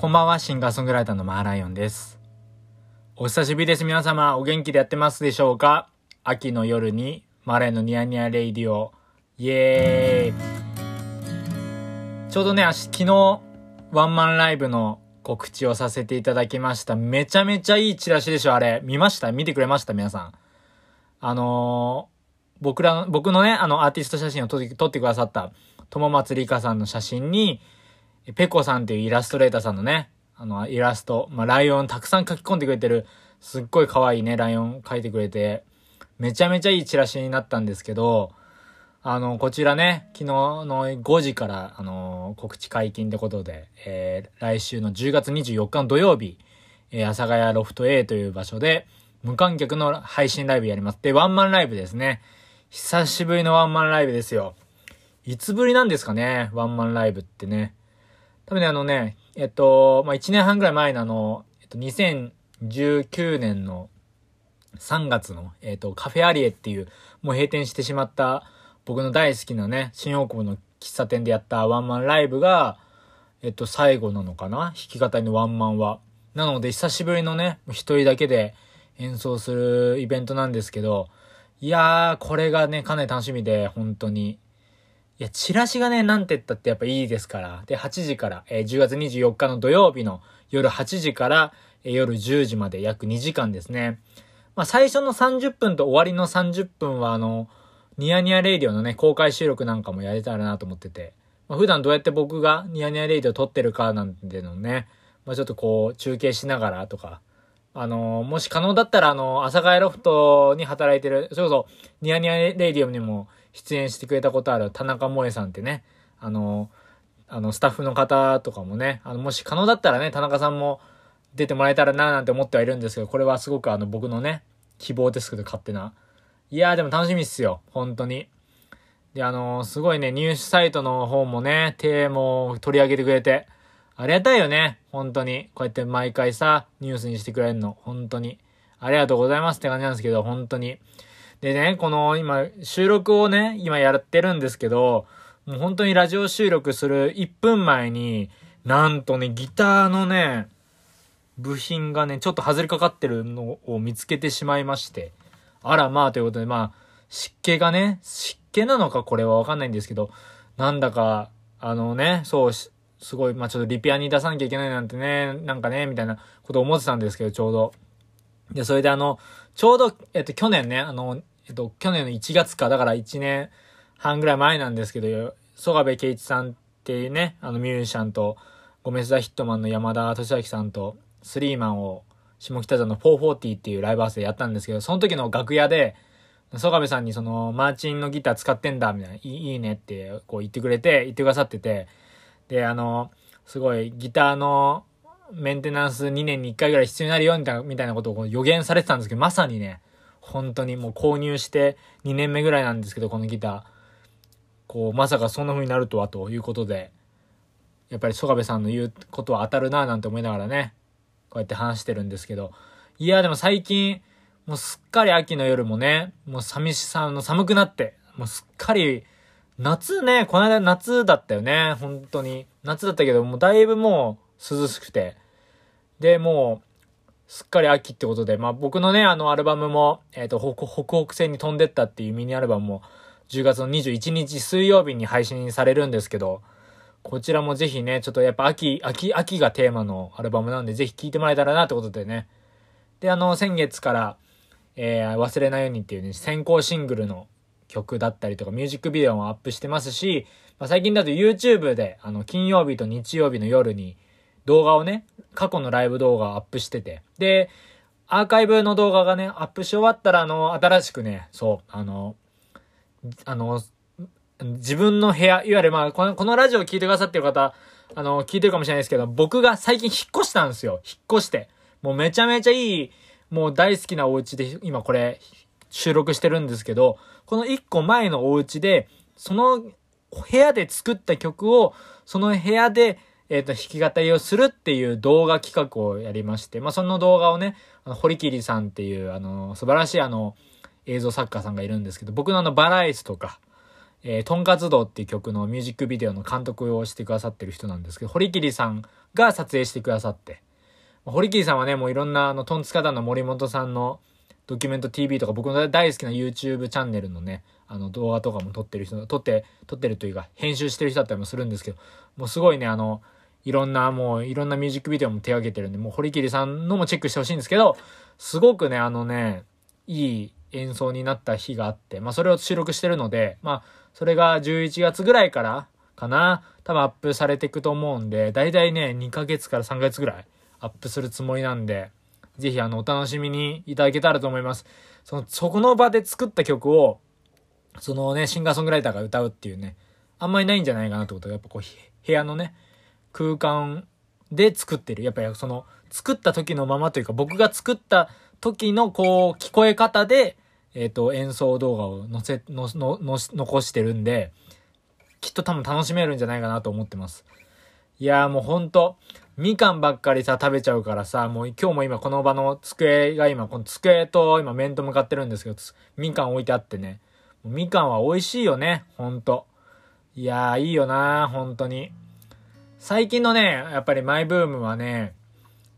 こんばんは、シンガーソングライターのマーライオンです。お久しぶりです。皆様、お元気でやってますでしょうか？秋の夜に、マーライオンのニヤニヤレイディオ、イエーイちょうどね、昨日、ワンマンライブの告知をさせていただきました。めちゃめちゃいいチラシでしょ、あれ。見ました？見てくれました？皆さん。あのー、僕ら、僕のね、あの、アーティスト写真を撮って撮ってくださった、友松里香さんの写真に、ペコさんっていうイラストレーターさんのね、あの、イラスト、まあ、ライオンたくさん書き込んでくれてる、すっごい可愛いね、ライオン書いてくれて、めちゃめちゃいいチラシになったんですけど、あの、こちらね、昨日の5時から、あの、告知解禁ってことで、えー、来週の10月24日の土曜日、えー、阿佐ヶ谷ロフト A という場所で、無観客の配信ライブやります。で、ワンマンライブですね。久しぶりのワンマンライブですよ。いつぶりなんですかね、ワンマンライブってね。多分ね、あのね、えっと、まあ、1年半ぐらい前のあの、えっと、2019年の3月の、えっと、カフェアリエっていう、もう閉店してしまった、僕の大好きなね、新大久保の喫茶店でやったワンマンライブが、えっと、最後なのかな？弾き語りのワンマンは。なので、久しぶりのね、一人だけで演奏するイベントなんですけど、いやー、これがね、かなり楽しみで、本当に。いや、チラシがね、なんて言ったってやっぱいいですから。で、8時から、えー、10月24日の土曜日の夜8時から、えー、夜10時まで約2時間ですね。まあ、最初の30分と終わりの30分は、あの、ニヤニヤレイディオのね、公開収録なんかもやれたらなと思ってて、まあ、普段どうやって僕がニヤニヤレイディオ撮ってるかなんてのね、まあ、ちょっとこう、中継しながらとか、あのー、もし可能だったら、あのー、朝帰ロフトに働いてる、それこそ、ニヤニヤレイディオにも出演してくれたことある田中萌さんってね、あの、あの、スタッフの方とかもね、あの、もし可能だったらね、田中さんも出てもらえたらななんて思ってはいるんですけど、これはすごくあの、僕のね、希望ですけど、勝手な。いやーでも楽しみっすよ。本当に。で、あのー、すごいね、ニュースサイトの方もね、テーマを取り上げてくれて、ありがたいよね。本当に。こうやって毎回さ、ニュースにしてくれるの。本当に。ありがとうございますって感じなんですけど、本当に。でね、この今、収録をね、今やってるんですけど、もう本当にラジオ収録する1分前に、なんとね、ギターのね、部品がね、ちょっと外れかかってるのを見つけてしまいまして。あらまあということで、まあ、湿気がね、湿気なのかこれはわかんないんですけど、なんだか、あのね、そう、すごい、まあちょっとリペアに出さなきゃいけないなんてね、なんかね、みたいなこと思ってたんですけど、ちょうど。で、それであの、ちょうど、えっと、去年ね、あの、えっと、去年の1月か、だから1年半ぐらい前なんですけど、曽我部圭一さんっていうね、あのミュージシャンと、ゴメスダヒットマンの山田俊明さんと、スリーマンを下北沢の440っていうライブハウスでやったんですけど、その時の楽屋で、曽我部さんにその、マーチンのギター使ってんだ、みたいな、いいねって、こう言ってくれて、言ってくださってて、で、あの、すごいギターのメンテナンス2年に1回ぐらい必要になるよ、みたいなことを予言されてたんですけど、まさにね、本当にもう購入して2年目ぐらいなんですけど、このギター。こう、まさかそんな風になるとは、ということで、やっぱり曽我部さんの言うことは当たるな、なんて思いながらね、こうやって話してるんですけど。いや、でも最近、もうすっかり秋の夜もね、もう寂しさの寒くなって、もうすっかり、夏ね、この間夏だったよね、本当に。夏だったけど、もうだいぶもう涼しくて。で、もう、すっかり秋ってことで、まあ僕のね、あのアルバムも、えっ、ー、と、北北西に飛んでったっていうミニアルバムも、10月の21日水曜日に配信されるんですけど、こちらもぜひね、ちょっとやっぱ秋、秋、秋がテーマのアルバムなんで、ぜひ聴いてもらえたらなってことでね。で、あの、先月から、えー、忘れないようにっていうね、先行シングルの曲だったりとか、ミュージックビデオもアップしてますし、まあ、最近だと YouTube で、あの、金曜日と日曜日の夜に動画をね、過去のライブ動画をアップしてて、で、アーカイブの動画がね、アップし終わったら、あの、新しくね、そう、あの、あの、自分の部屋、いわゆるまあ、この、このラジオを聞いてくださってる方、あの、聞いてるかもしれないですけど、僕が最近引っ越したんですよ。引っ越して。もうめちゃめちゃいい、もう大好きなお家で、今これ、収録してるんですけど、この一個前のお家で、その部屋で作った曲を、その部屋で、えっ、ー、と、弾き語りをするっていう動画企画をやりまして、まあ、その動画をね、あの、堀切さんっていう、あの、素晴らしいあの、映像作家さんがいるんですけど、僕のあの、バラエスとか、えー、とんかつ道っていう曲のミュージックビデオの監督をしてくださってる人なんですけど、堀切さんが撮影してくださって、堀切さんはね、もういろんな、あの、トンツカタンの森本さんのドキュメント TV とか、僕の大好きな YouTube チャンネルのね、あの、動画とかも撮ってる人、撮って、撮ってるというか、編集してる人だったりもするんですけど、もうすごいね、あの、いろんな、もう、いろんなミュージックビデオも手掛けてるんで、もう、堀切さんのもチェックしてほしいんですけど、すごくね、あのね、いい演奏になった日があって、まあ、それを収録してるので、まあ、それが11月ぐらいからかな、多分アップされていくと思うんで、だいたいね、2ヶ月から3ヶ月ぐらいアップするつもりなんで、ぜひあの、お楽しみにいただけたらと思います。その、そこの場で作った曲を、そのね、シンガーソングライターが歌うっていうね、あんまりないんじゃないかなってことが、やっぱこう、部屋のね、空間で作ってる。やっぱりその、作った時のままというか、僕が作った時のこう、聞こえ方で、えっ、ー、と、演奏動画を載せ、の、の、の、残してるんで、きっと多分楽しめるんじゃないかなと思ってます。いやーもうほんと、みかんばっかりさ、食べちゃうからさ、もう今日も今この場の机が今、この机と今面と向かってるんですけど、みかん置いてあってね。みかんは美味しいよね、ほんと。いやーいいよなー、本当に。最近のね、やっぱりマイブームはね、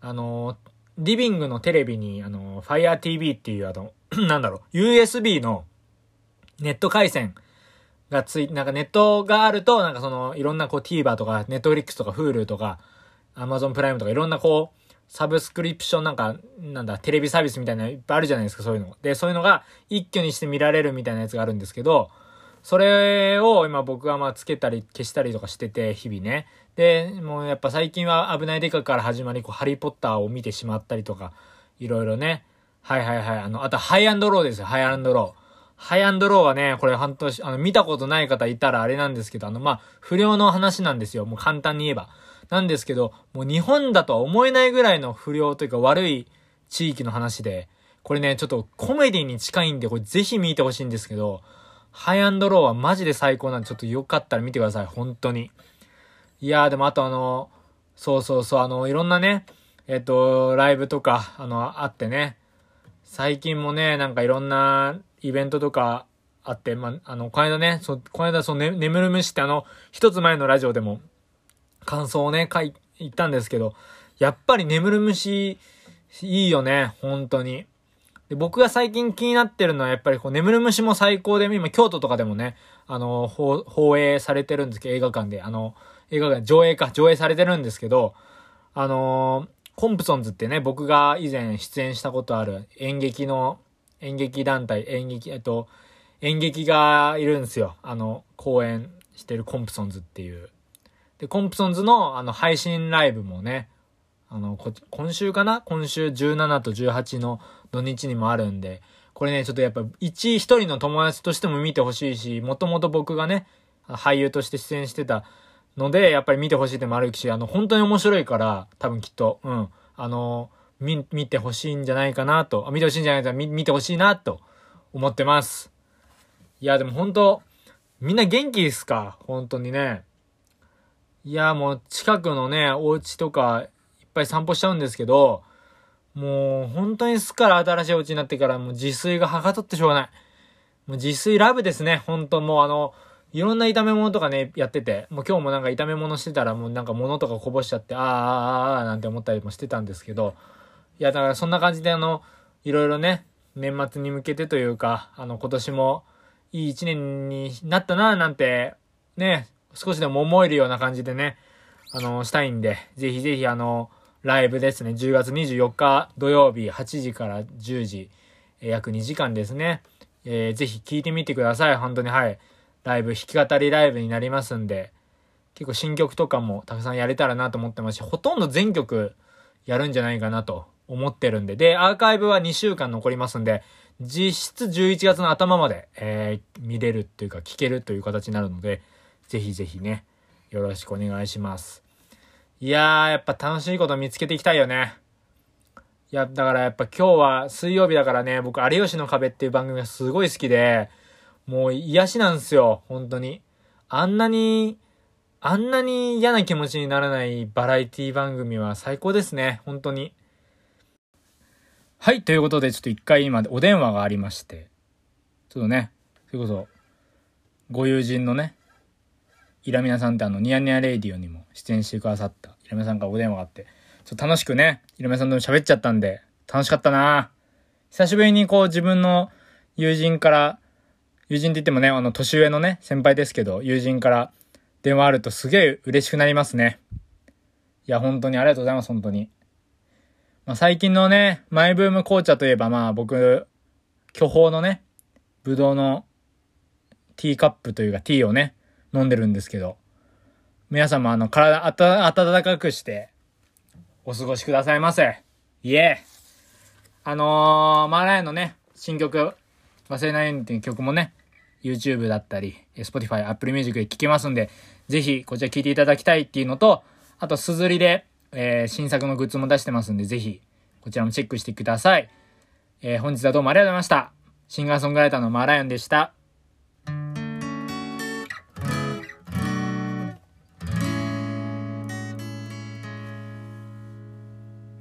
あの、リビングのテレビに、あの、Fire TV っていうあの、なんだろう、USB のネット回線がつい、なんかネットがあると、なんかその、いろんなこう TVer とか、Netflix とか Hulu とか、Amazon プライムとかいろんなこう、サブスクリプションなんか、なんだ、テレビサービスみたいなのいっぱいあるじゃないですか、そういうの。で、そういうのが一挙にして見られるみたいなやつがあるんですけど、それを今僕はまあつけたり消したりとかしてて、日々ね。で、もうやっぱ最近は危ないデカから始まり、こう、ハリーポッターを見てしまったりとか、いろいろね。はいはいはい。あの、あと、ハイアンドローですよ、ハイアンドロー。ハイアンドローはね、これ半年、あの、見たことない方いたらあれなんですけど、あの、まあ、不良の話なんですよ。もう簡単に言えば。なんですけど、もう日本だとは思えないぐらいの不良というか悪い地域の話で、これね、ちょっとコメディに近いんで、これぜひ見てほしいんですけど、ハイアンドローはマジで最高なんで、ちょっとよかったら見てください。本当に。いやー、でもあとあの、そうそうそう、あの、いろんなね、えっと、ライブとか、あの、あってね、最近もね、なんかいろんなイベントとかあって、まあ、あの、この間ね、そ、この間その、ね、眠る虫ってあの、一つ前のラジオでも、感想をね、書い、言ったんですけど、やっぱり眠る虫、いいよね、本当に。で、僕が最近気になってるのは、やっぱりこう、眠る虫も最高で、今、京都とかでもね、あの、放映されてるんですけど、映画館で、あの、映画館、上映か、上映されてるんですけど、あのコンプソンズってね、僕が以前出演したことある演劇の、演劇団体、演劇、えっと、演劇がいるんですよ。あの、公演してるコンプソンズっていう。で、コンプソンズのあの配信ライブもね、あの、今週かな？今週17と18の土日にもあるんで、これね、ちょっとやっぱ一一人の友達としても見てほしいし、もともと僕がね、俳優として出演してたので、やっぱり見てほしいってもあるし、あの、本当に面白いから、多分きっと、うん。あの、見、見てほしいんじゃないかなと、見てほしいんじゃないかな、見、見てほしいなと思ってます。いや、でも本当みんな元気ですか？本当にね。いや、もう近くのね、お家とかぱい散歩しちゃうんですけど、もう本当にすっから新しいお家になってからもう自炊がはかどってしょうがない。もう自炊ラブですね。本当もうあの、いろんな炒め物とかね、やってて、もう今日もなんか炒め物してたらもうなんか物とかこぼしちゃって、あーあーあーなんて思ったりもしてたんですけど、いやだからそんな感じであの、いろいろね、年末に向けてというか、あの今年もいい一年になったななんて、ね、少しでも思えるような感じでね、あの、したいんで、ぜひぜひあの、ライブですね。10月24日土曜日8時から10時、えー、約2時間ですね。えー、ぜひ聴いてみてください。本当にはい。ライブ、弾き語りライブになりますんで、結構新曲とかもたくさんやれたらなと思ってますし、ほとんど全曲やるんじゃないかなと思ってるんで、で、アーカイブは2週間残りますんで、実質11月の頭まで、えー、見れるっていうか聴けるという形になるので、ぜひぜひね、よろしくお願いします。いやー、やっぱ楽しいこと見つけていきたいよね。いや、だからやっぱ今日は水曜日だからね、僕、有吉の壁っていう番組がすごい好きで、もう癒しなんですよ、本当に。あんなに、あんなに嫌な気持ちにならないバラエティ番組は最高ですね、本当に。はい、ということで、ちょっと一回今お電話がありまして、ちょっとね、それこそ、ご友人のね、イラミナさんってあの、ニヤニヤレイディオにも出演してくださったイラミナさんからお電話があって、ちょっと楽しくね、イラミナさんとも喋っちゃったんで、楽しかったな久しぶりにこう自分の友人から、友人って言ってもね、あの、年上のね、先輩ですけど、友人から電話あるとすげえ嬉しくなりますね。いや、本当にありがとうございます、本当に。まあ、最近のね、マイブーム紅茶といえば、まあ僕、巨峰のね、ぶどうのティーカップというかティーをね、飲んでるんですけど、皆さんもあの、体あた、暖かくして、お過ごしくださいませ。いえ。あのー、マーライオンのね、新曲、忘れないようにっていう曲もね、YouTube だったり、Spotify、Apple Music で聴けますんで、ぜひこちら聴いていただきたいっていうのと、あと、すずりで、えー、新作のグッズも出してますんで、ぜひ、こちらもチェックしてください。えー、本日はどうもありがとうございました。シンガーソングライターのマーライオンでした。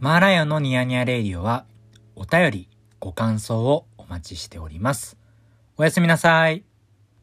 マーライオンのニヤニヤレイディオは、お便り、ご感想をお待ちしております。おやすみなさい。